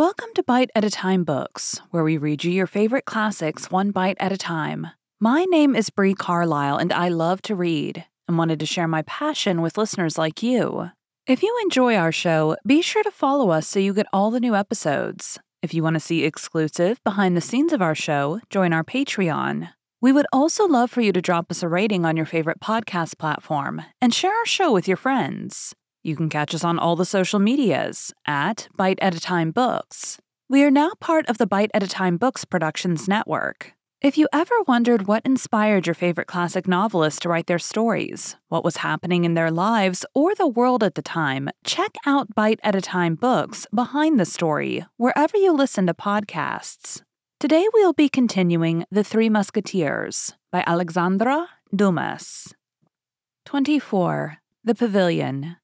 Welcome to Bite at a Time Books, where we read you your favorite classics one bite at a time. My name is Bree Carlisle, and I love to read and wanted to share my passion with listeners like you. If you enjoy our show, be sure to follow us so you get all the new episodes. If you want to see exclusive behind the scenes of our show, join our Patreon. We would also love for you to drop us a rating on your favorite podcast platform and share our show with your friends. You can catch us on all the social medias at Bite at a Time Books. We are now part of the Bite at a Time Books Productions Network. If you ever wondered what inspired your favorite classic novelists to write their stories, what was happening in their lives or the world at the time, check out Bite at a Time Books Behind the Story wherever you listen to podcasts. Today we'll be continuing The Three Musketeers by Alexandre Dumas. 24. The Pavilion.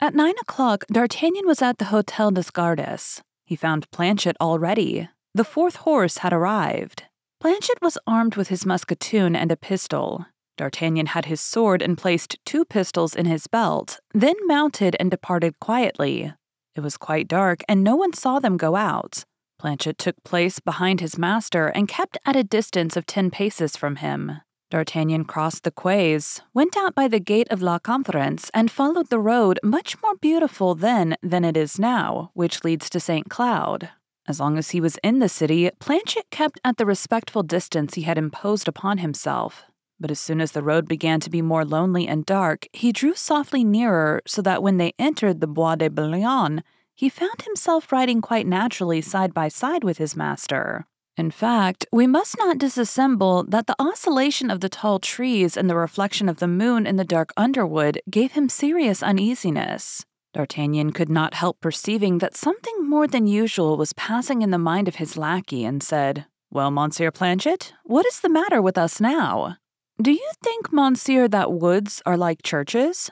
At nine o'clock, D'Artagnan was at the Hotel des Gardes. He found Planchet already. The fourth horse had arrived. Planchet was armed with his musketoon and a pistol. D'Artagnan had his sword and placed two pistols in his belt, then mounted and departed quietly. It was quite dark, and no one saw them go out. Planchet took place behind his master and kept at a distance of ten paces from him. D'Artagnan crossed the quays, went out by the gate of La Conférence, and followed the road, much more beautiful then than it is now, which leads to St. Cloud. As long as he was in the city, Planchet kept at the respectful distance he had imposed upon himself. But as soon as the road began to be more lonely and dark, he drew softly nearer so that when they entered the Bois de Boulogne, he found himself riding quite naturally side by side with his master. In fact, we must not disassemble that the oscillation of the tall trees and the reflection of the moon in the dark underwood gave him serious uneasiness. D'Artagnan could not help perceiving that something more than usual was passing in the mind of his lackey and said, Well, Monsieur Planchet, what is the matter with us now? Do you think, Monsieur, that woods are like churches?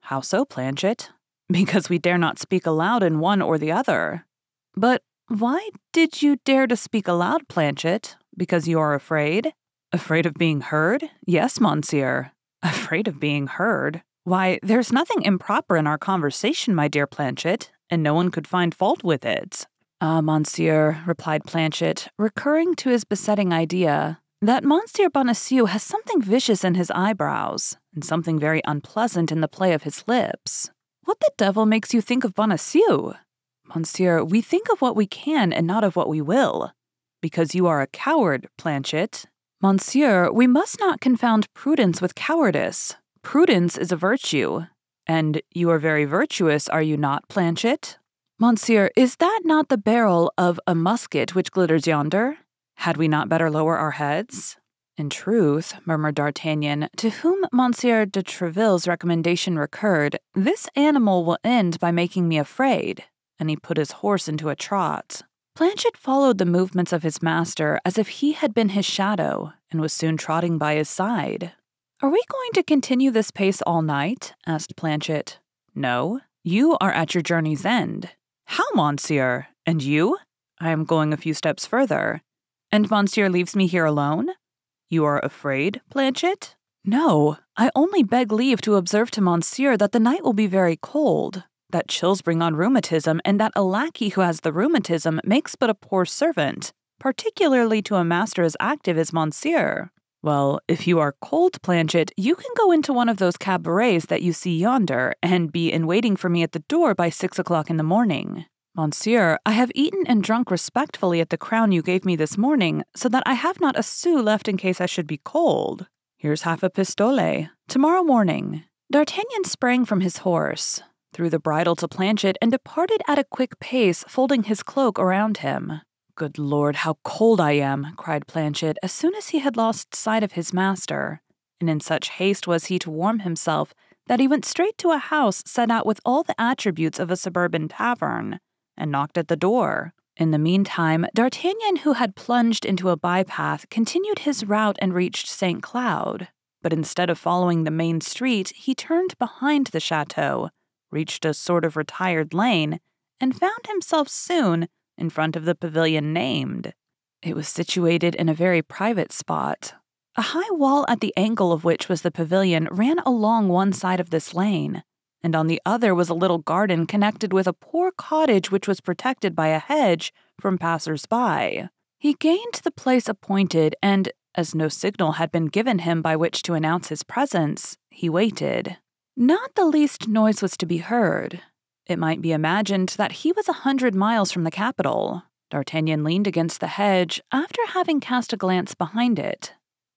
How so, Planchet? Because we dare not speak aloud in one or the other. But why did you dare to speak aloud, Planchet? Because you are afraid? Afraid of being heard? Yes, monsieur. Afraid of being heard? Why, there's nothing improper in our conversation, my dear Planchet, and no one could find fault with it. Ah, monsieur, replied Planchet, recurring to his besetting idea that Monsieur Bonacieux has something vicious in his eyebrows, and something very unpleasant in the play of his lips. What the devil makes you think of Bonacieux? Monsieur, we think of what we can and not of what we will. Because you are a coward, Planchet. Monsieur, we must not confound prudence with cowardice. Prudence is a virtue. And you are very virtuous, are you not, Planchet? Monsieur, is that not the barrel of a musket which glitters yonder? Had we not better lower our heads? In truth, murmured D'Artagnan, to whom Monsieur de Treville's recommendation recurred, this animal will end by making me afraid and he put his horse into a trot. Planchet followed the movements of his master as if he had been his shadow, and was soon trotting by his side. Are we going to continue this pace all night? asked Planchet. No, you are at your journey's end. How, monsieur? And you? I am going a few steps further. And monsieur leaves me here alone? You are afraid, Planchet? No, I only beg leave to observe to monsieur that the night will be very cold, that chills bring on rheumatism, and that a lackey who has the rheumatism makes but a poor servant, particularly to a master as active as Monsieur. Well, if you are cold, Planchet, you can go into one of those cabarets that you see yonder, and be in waiting for me at the door by six o'clock in the morning. Monsieur, I have eaten and drunk respectfully at the crown you gave me this morning, so that I have not a sou left in case I should be cold. Here's half a pistole. Tomorrow morning. D'Artagnan sprang from his horse threw the bridle to Planchet, and departed at a quick pace, folding his cloak around him. Good Lord, how cold I am! cried Planchet as soon as he had lost sight of his master. And in such haste was he to warm himself that he went straight to a house set out with all the attributes of a suburban tavern, and knocked at the door. In the meantime, D'Artagnan, who had plunged into a bypath, continued his route and reached St. Cloud. But instead of following the main street, he turned behind the chateau reached a sort of retired lane, and found himself soon in front of the pavilion named. It was situated in a very private spot. A high wall at the angle of which was the pavilion ran along one side of this lane, and on the other was a little garden connected with a poor cottage which was protected by a hedge from passers by. He gained the place appointed, and, as no signal had been given him by which to announce his presence, he waited. Not the least noise was to be heard. It might be imagined that he was a hundred miles from the capital. D'Artagnan leaned against the hedge after having cast a glance behind it.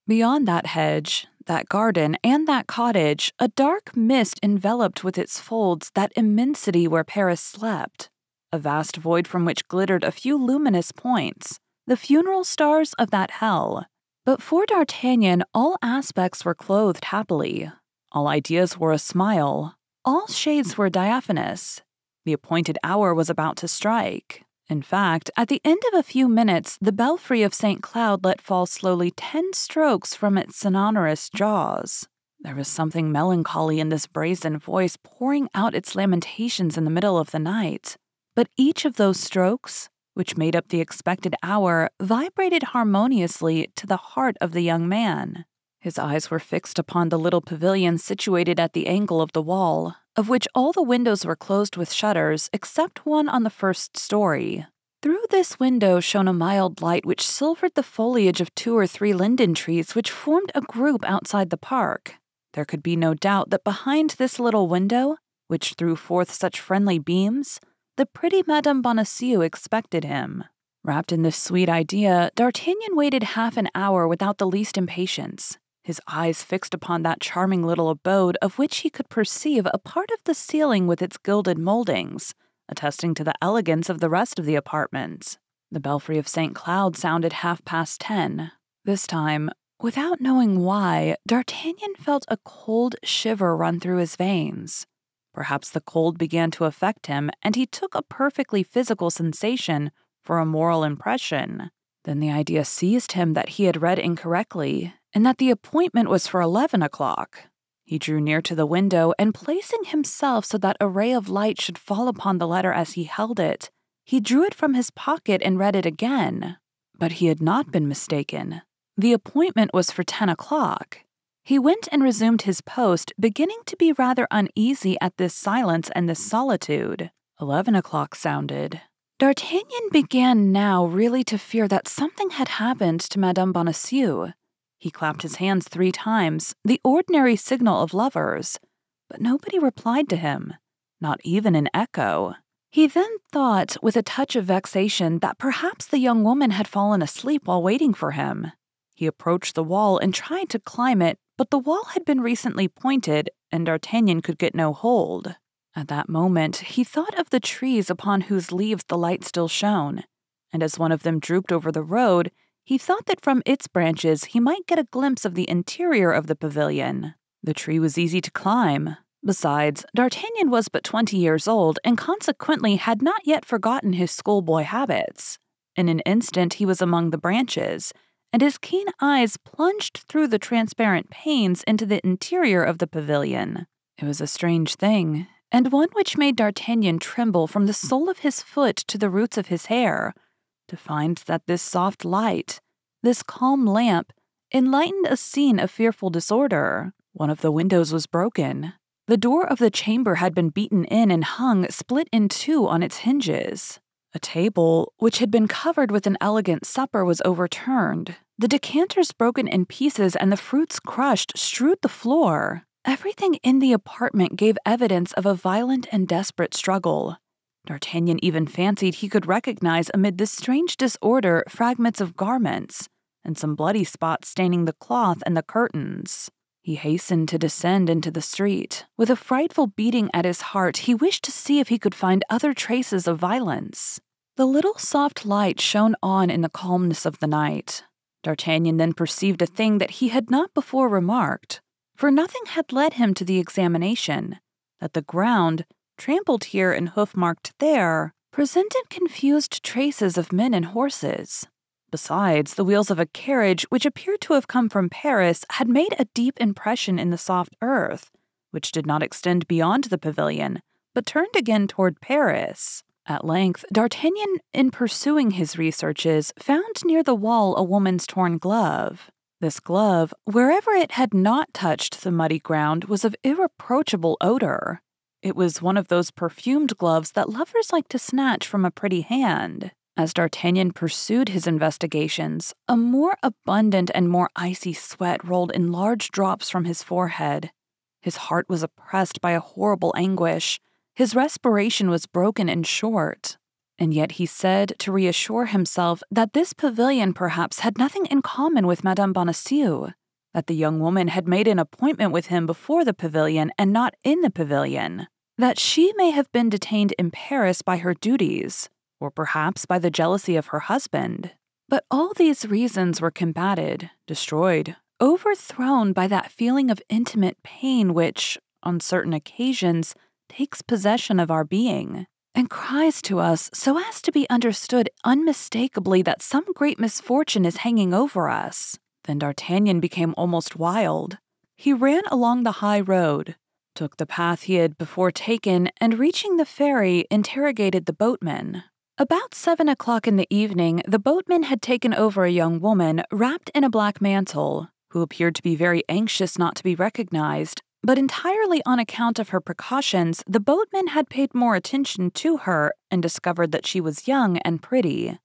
Beyond that hedge, that garden, and that cottage, a dark mist enveloped with its folds that immensity where Paris slept, a vast void from which glittered a few luminous points, the funeral stars of that hell. But for D'Artagnan, all aspects were clothed happily, all ideas were a smile, all shades were diaphanous. The appointed hour was about to strike. In fact, at the end of a few minutes, the belfry of St. Cloud let fall slowly ten strokes from its sonorous jaws. There was something melancholy in this brazen voice pouring out its lamentations in the middle of the night. But each of those strokes, which made up the expected hour, vibrated harmoniously to the heart of the young man. His eyes were fixed upon the little pavilion situated at the angle of the wall, of which all the windows were closed with shutters except one on the first story. Through this window shone a mild light which silvered the foliage of two or three linden trees which formed a group outside the park. There could be no doubt that behind this little window, which threw forth such friendly beams, the pretty Madame Bonacieux expected him. Wrapped in this sweet idea, D'Artagnan waited half an hour without the least impatience his eyes fixed upon that charming little abode of which he could perceive a part of the ceiling with its gilded moldings, attesting to the elegance of the rest of the apartments. The belfry of St. Cloud sounded half past ten. This time, without knowing why, D'Artagnan felt a cold shiver run through his veins. Perhaps the cold began to affect him, and he took a perfectly physical sensation for a moral impression. Then the idea seized him that he had read incorrectly, and that the appointment was for 11 o'clock. He drew near to the window, and placing himself so that a ray of light should fall upon the letter as he held it, he drew it from his pocket and read it again. But he had not been mistaken. The appointment was for 10 o'clock. He went and resumed his post, beginning to be rather uneasy at this silence and this solitude. Eleven o'clock sounded. D'Artagnan began now really to fear that something had happened to Madame Bonacieux. He clapped his hands three times, the ordinary signal of lovers, but nobody replied to him, not even an echo. He then thought, with a touch of vexation, that perhaps the young woman had fallen asleep while waiting for him. He approached the wall and tried to climb it, but the wall had been recently pointed, and D'Artagnan could get no hold. At that moment, he thought of the trees upon whose leaves the light still shone, and as one of them drooped over the road, he thought that from its branches he might get a glimpse of the interior of the pavilion. The tree was easy to climb. Besides, D'Artagnan was but twenty years old and consequently had not yet forgotten his schoolboy habits. In an instant, he was among the branches, and his keen eyes plunged through the transparent panes into the interior of the pavilion. It was a strange thing, and one which made D'Artagnan tremble from the sole of his foot to the roots of his hair, to find that this soft light, this calm lamp, enlightened a scene of fearful disorder. One of the windows was broken. The door of the chamber had been beaten in and hung split in two on its hinges. A table, which had been covered with an elegant supper, was overturned. The decanters broken in pieces and the fruits crushed strewed the floor. Everything in the apartment gave evidence of a violent and desperate struggle. D'Artagnan even fancied he could recognize amid this strange disorder fragments of garments and some bloody spots staining the cloth and the curtains. He hastened to descend into the street. With a frightful beating at his heart, he wished to see if he could find other traces of violence. The little soft light shone on in the calmness of the night. D'Artagnan then perceived a thing that he had not before remarked for nothing had led him to the examination, that the ground, trampled here and hoof marked there, presented confused traces of men and horses. Besides, the wheels of a carriage, which appeared to have come from Paris, had made a deep impression in the soft earth, which did not extend beyond the pavilion, but turned again toward Paris. At length, D'Artagnan, in pursuing his researches, found near the wall a woman's torn glove. This glove, wherever it had not touched the muddy ground, was of irreproachable odor. It was one of those perfumed gloves that lovers like to snatch from a pretty hand. As D'Artagnan pursued his investigations, a more abundant and more icy sweat rolled in large drops from his forehead. His heart was oppressed by a horrible anguish. His respiration was broken and short. And yet he said to reassure himself that this pavilion perhaps had nothing in common with Madame Bonacieux, that the young woman had made an appointment with him before the pavilion and not in the pavilion that she may have been detained in Paris by her duties, or perhaps by the jealousy of her husband. But all these reasons were combated, destroyed, overthrown by that feeling of intimate pain which, on certain occasions, takes possession of our being and cries to us so as to be understood unmistakably that some great misfortune is hanging over us. Then D'Artagnan became almost wild. He ran along the high road, took the path he had before taken, and reaching the ferry, interrogated the boatman. About seven o'clock in the evening, the boatman had taken over a young woman wrapped in a black mantle, who appeared to be very anxious not to be recognized, but entirely on account of her precautions, the boatman had paid more attention to her and discovered that she was young and pretty.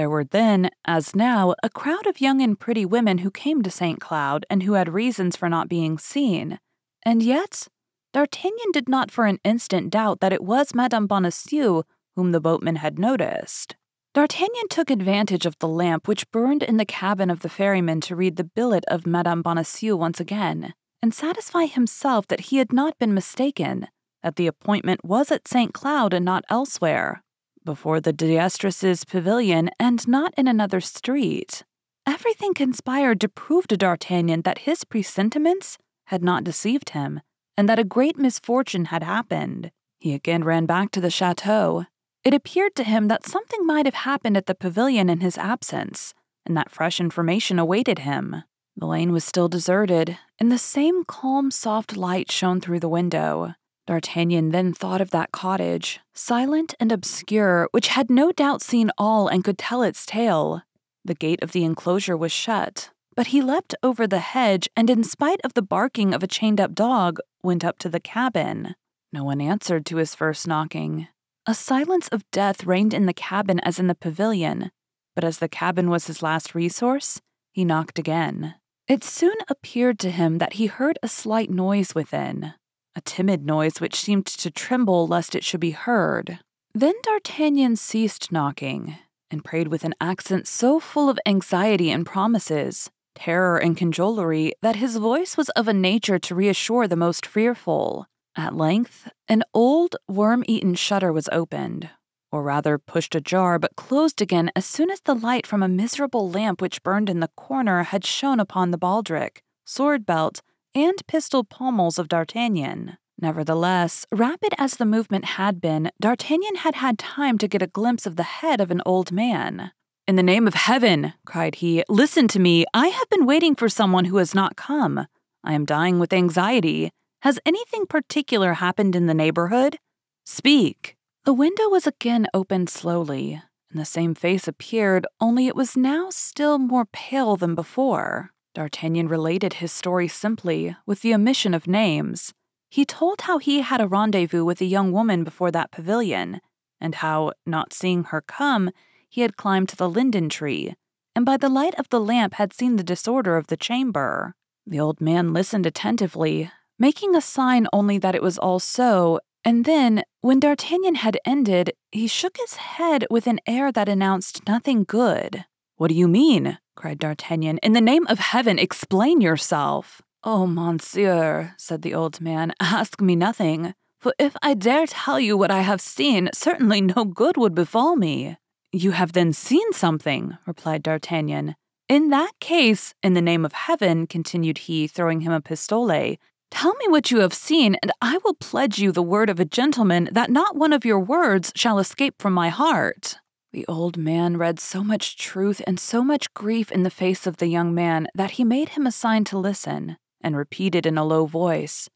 There were then, as now, a crowd of young and pretty women who came to St. Cloud and who had reasons for not being seen. And yet, D'Artagnan did not for an instant doubt that it was Madame Bonacieux whom the boatman had noticed. D'Artagnan took advantage of the lamp which burned in the cabin of the ferryman to read the billet of Madame Bonacieux once again, and satisfy himself that he had not been mistaken, that the appointment was at St. Cloud and not elsewhere, before the D'Estresses' pavilion and not in another street. Everything conspired to prove to D'Artagnan that his presentiments had not deceived him, and that a great misfortune had happened. He again ran back to the chateau. It appeared to him that something might have happened at the pavilion in his absence, and that fresh information awaited him. The lane was still deserted, and the same calm, soft light shone through the window. D'Artagnan then thought of that cottage, silent and obscure, which had no doubt seen all and could tell its tale. The gate of the enclosure was shut, but he leapt over the hedge and, in spite of the barking of a chained up dog, went up to the cabin. No one answered to his first knocking. A silence of death reigned in the cabin as in the pavilion, but as the cabin was his last resource, he knocked again. It soon appeared to him that he heard a slight noise within, a timid noise which seemed to tremble lest it should be heard. Then D'Artagnan ceased knocking and prayed with an accent so full of anxiety and promises terror and cajolery that his voice was of a nature to reassure the most fearful. At length, an old, worm eaten shutter was opened, or rather pushed ajar, but closed again as soon as the light from a miserable lamp which burned in the corner had shone upon the baldric, sword belt, and pistol pommels of D'Artagnan. Nevertheless, rapid as the movement had been, D'Artagnan had had time to get a glimpse of the head of an old man. In the name of heaven, cried he, listen to me. I have been waiting for someone who has not come. I am dying with anxiety. Has anything particular happened in the neighborhood? Speak. The window was again opened slowly, and the same face appeared, only it was now still more pale than before. D'Artagnan related his story simply, with the omission of names. He told how he had a rendezvous with a young woman before that pavilion, and how, not seeing her come, he had climbed to the linden tree, and by the light of the lamp had seen the disorder of the chamber. The old man listened attentively, making a sign only that it was all so, and then, when D'Artagnan had ended, he shook his head with an air that announced nothing good. What do you mean? Cried D'Artagnan. In the name of heaven, explain yourself. Oh, monsieur, said the old man, ask me nothing, for if I dare tell you what I have seen, certainly no good would befall me. You have then seen something, replied D'Artagnan. In that case, in the name of heaven, continued he, throwing him a pistole, tell me what you have seen, and I will pledge you the word of a gentleman that not one of your words shall escape from my heart. The old man read so much truth and so much grief in the face of the young man that he made him a sign to listen, and repeated in a low voice,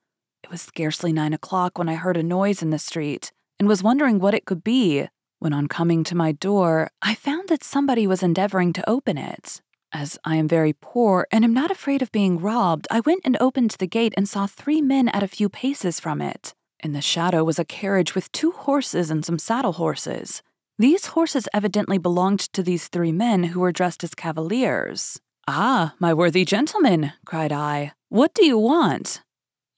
It was scarcely nine o'clock when I heard a noise in the street, and was wondering what it could be when on coming to my door, I found that somebody was endeavoring to open it. As I am very poor and am not afraid of being robbed, I went and opened the gate and saw three men at a few paces from it. In the shadow was a carriage with two horses and some saddle horses. These horses evidently belonged to these three men who were dressed as cavaliers. Ah, my worthy gentlemen, cried I, what do you want?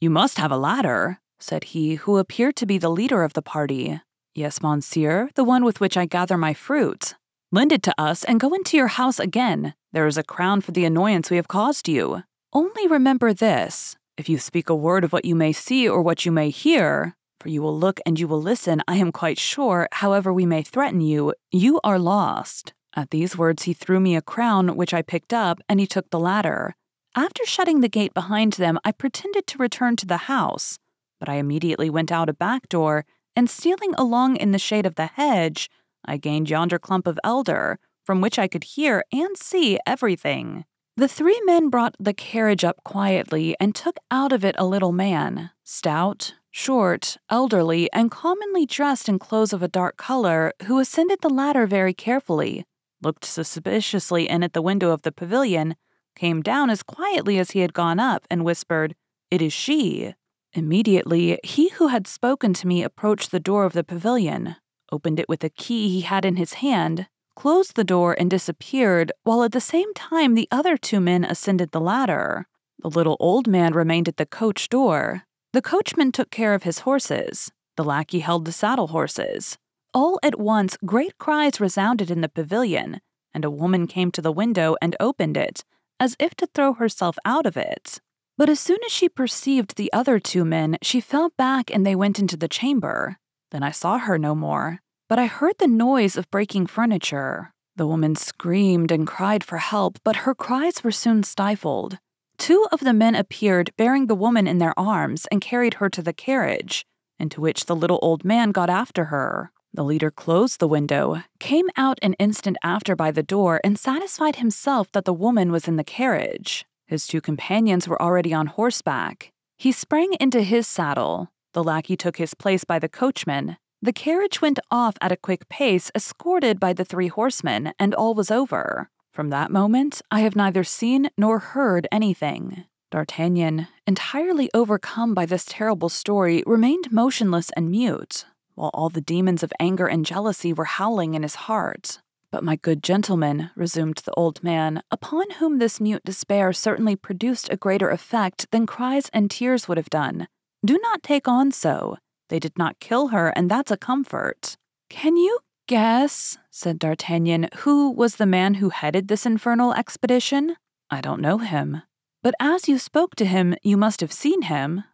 You must have a ladder, said he who appeared to be the leader of the party. Yes, monsieur, the one with which I gather my fruit. Lend it to us and go into your house again. There is a crown for the annoyance we have caused you. Only remember this if you speak a word of what you may see or what you may hear, for you will look and you will listen, I am quite sure, however we may threaten you, you are lost. At these words, he threw me a crown, which I picked up, and he took the ladder. After shutting the gate behind them, I pretended to return to the house, but I immediately went out a back door, and stealing along in the shade of the hedge, I gained yonder clump of elder, from which I could hear and see everything. The three men brought the carriage up quietly and took out of it a little man, stout, short, elderly, and commonly dressed in clothes of a dark color, who ascended the ladder very carefully, looked suspiciously in at the window of the pavilion, came down as quietly as he had gone up, and whispered, It is she. Immediately, he who had spoken to me approached the door of the pavilion, opened it with a key he had in his hand, closed the door, and disappeared, while at the same time the other two men ascended the ladder. The little old man remained at the coach door. The coachman took care of his horses. The lackey held the saddle horses. All at once, great cries resounded in the pavilion, and a woman came to the window and opened it, as if to throw herself out of it. But as soon as she perceived the other two men, she fell back and they went into the chamber. Then I saw her no more but I heard the noise of breaking furniture. The woman screamed and cried for help, but her cries were soon stifled. Two of the men appeared bearing the woman in their arms and carried her to the carriage, into which the little old man got after her. The leader closed the window, came out an instant after by the door, and satisfied himself that the woman was in the carriage. His two companions were already on horseback. He sprang into his saddle. The lackey took his place by the coachman, the carriage went off at a quick pace, escorted by the three horsemen, and all was over. From that moment, I have neither seen nor heard anything. D'Artagnan, entirely overcome by this terrible story, remained motionless and mute, while all the demons of anger and jealousy were howling in his heart. But my good gentleman, resumed the old man, upon whom this mute despair certainly produced a greater effect than cries and tears would have done, do not take on so. They did not kill her, and that's a comfort. Can you guess, said D'Artagnan, who was the man who headed this infernal expedition? I don't know him. But as you spoke to him, you must have seen him.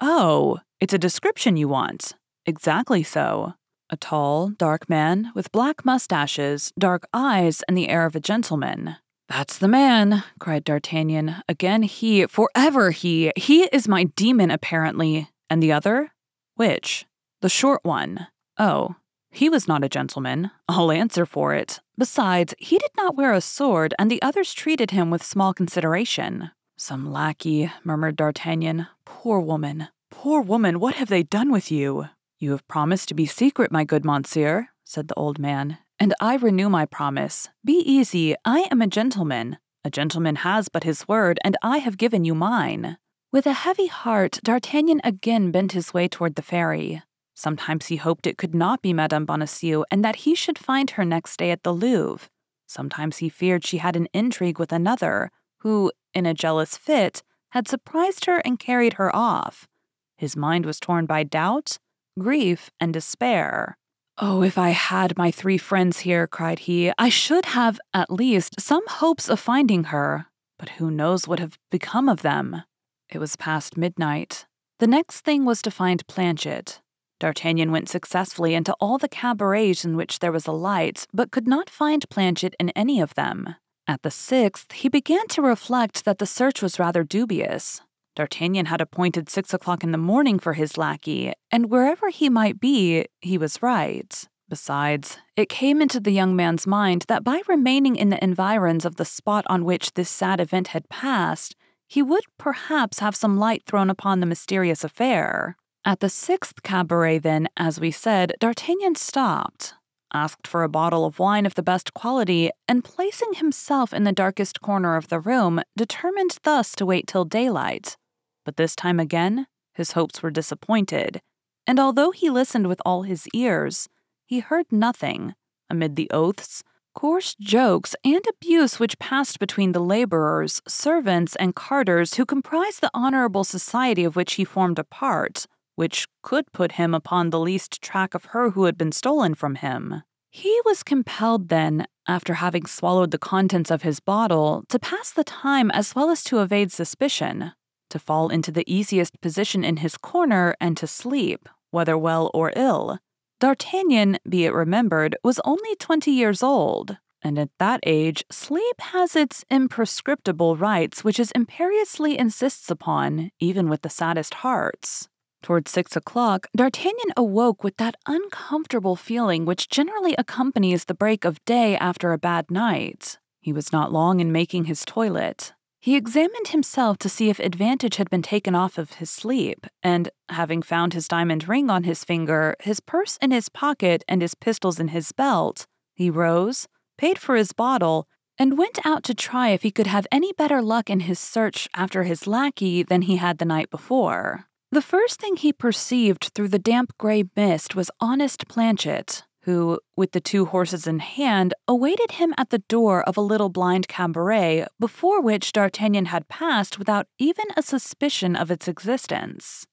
Oh, it's a description you want. Exactly so. A tall, dark man with black mustaches, dark eyes, and the air of a gentleman. That's the man, cried D'Artagnan. Again he, forever he. He is my demon, apparently. And the other? Which? The short one. Oh, he was not a gentleman. I'll answer for it. Besides, he did not wear a sword, and the others treated him with small consideration. Some lackey, murmured D'Artagnan. Poor woman. Poor woman, what have they done with you? You have promised to be secret, my good monsieur, said the old man, and I renew my promise. Be easy, I am a gentleman. A gentleman has but his word, and I have given you mine. With a heavy heart, D'Artagnan again bent his way toward the ferry. Sometimes he hoped it could not be Madame Bonacieux and that he should find her next day at the Louvre. Sometimes he feared she had an intrigue with another, who, in a jealous fit, had surprised her and carried her off. His mind was torn by doubt, grief, and despair. Oh, if I had my three friends here, cried he, I should have, at least, some hopes of finding her. But who knows what have become of them? It was past midnight. The next thing was to find Planchet. D'Artagnan went successfully into all the cabarets in which there was a light, but could not find Planchet in any of them. At the sixth, he began to reflect that the search was rather dubious. D'Artagnan had appointed six o'clock in the morning for his lackey, and wherever he might be, he was right. Besides, it came into the young man's mind that by remaining in the environs of the spot on which this sad event had passed, he would perhaps have some light thrown upon the mysterious affair. At the sixth cabaret, then, as we said, D'Artagnan stopped, asked for a bottle of wine of the best quality, and placing himself in the darkest corner of the room, determined thus to wait till daylight. But this time again, his hopes were disappointed. and although he listened with all his ears, he heard nothing amid the oaths, coarse jokes, and abuse which passed between the laborers, servants, and carters who comprised the honorable society of which he formed a part, which could put him upon the least track of her who had been stolen from him. He was compelled then, after having swallowed the contents of his bottle, to pass the time as well as to evade suspicion, to fall into the easiest position in his corner and to sleep, whether well or ill. D'Artagnan, be it remembered, was only twenty years old, and at that age, sleep has its imprescriptible rights which it imperiously insists upon, even with the saddest hearts. Towards six o'clock, D'Artagnan awoke with that uncomfortable feeling which generally accompanies the break of day after a bad night. He was not long in making his toilet. He examined himself to see if advantage had been taken off of his sleep, and, having found his diamond ring on his finger, his purse in his pocket, and his pistols in his belt, he rose, paid for his bottle, and went out to try if he could have any better luck in his search after his lackey than he had the night before. The first thing he perceived through the damp gray mist was honest Planchet, who, with the two horses in hand, awaited him at the door of a little blind cabaret before which D'Artagnan had passed without even a suspicion of its existence.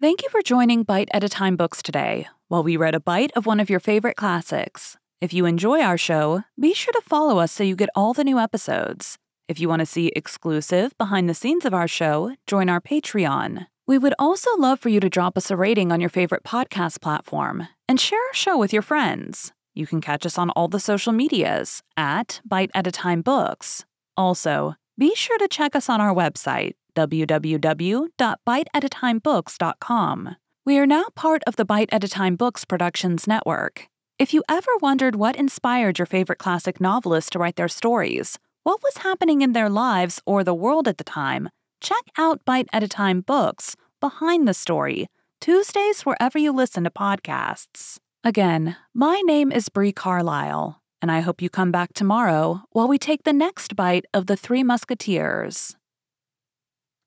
Thank you for joining Bite at a Time Books today, while we read a bite of one of your favorite classics. If you enjoy our show, be sure to follow us so you get all the new episodes. If you want to see exclusive behind the scenes of our show, join our Patreon. We would also love for you to drop us a rating on your favorite podcast platform and share our show with your friends. You can catch us on all the social medias at Bite at a Time Books. Also, be sure to check us on our website, www.biteatatimebooks.com. We are now part of the Bite at a Time Books Productions Network. If you ever wondered what inspired your favorite classic novelists to write their stories, what was happening in their lives or the world at the time, check out Bite at a Time Books Behind the Story, Tuesdays wherever you listen to podcasts. Again, my name is Bree Carlile, and I hope you come back tomorrow while we take the next bite of the Three Musketeers.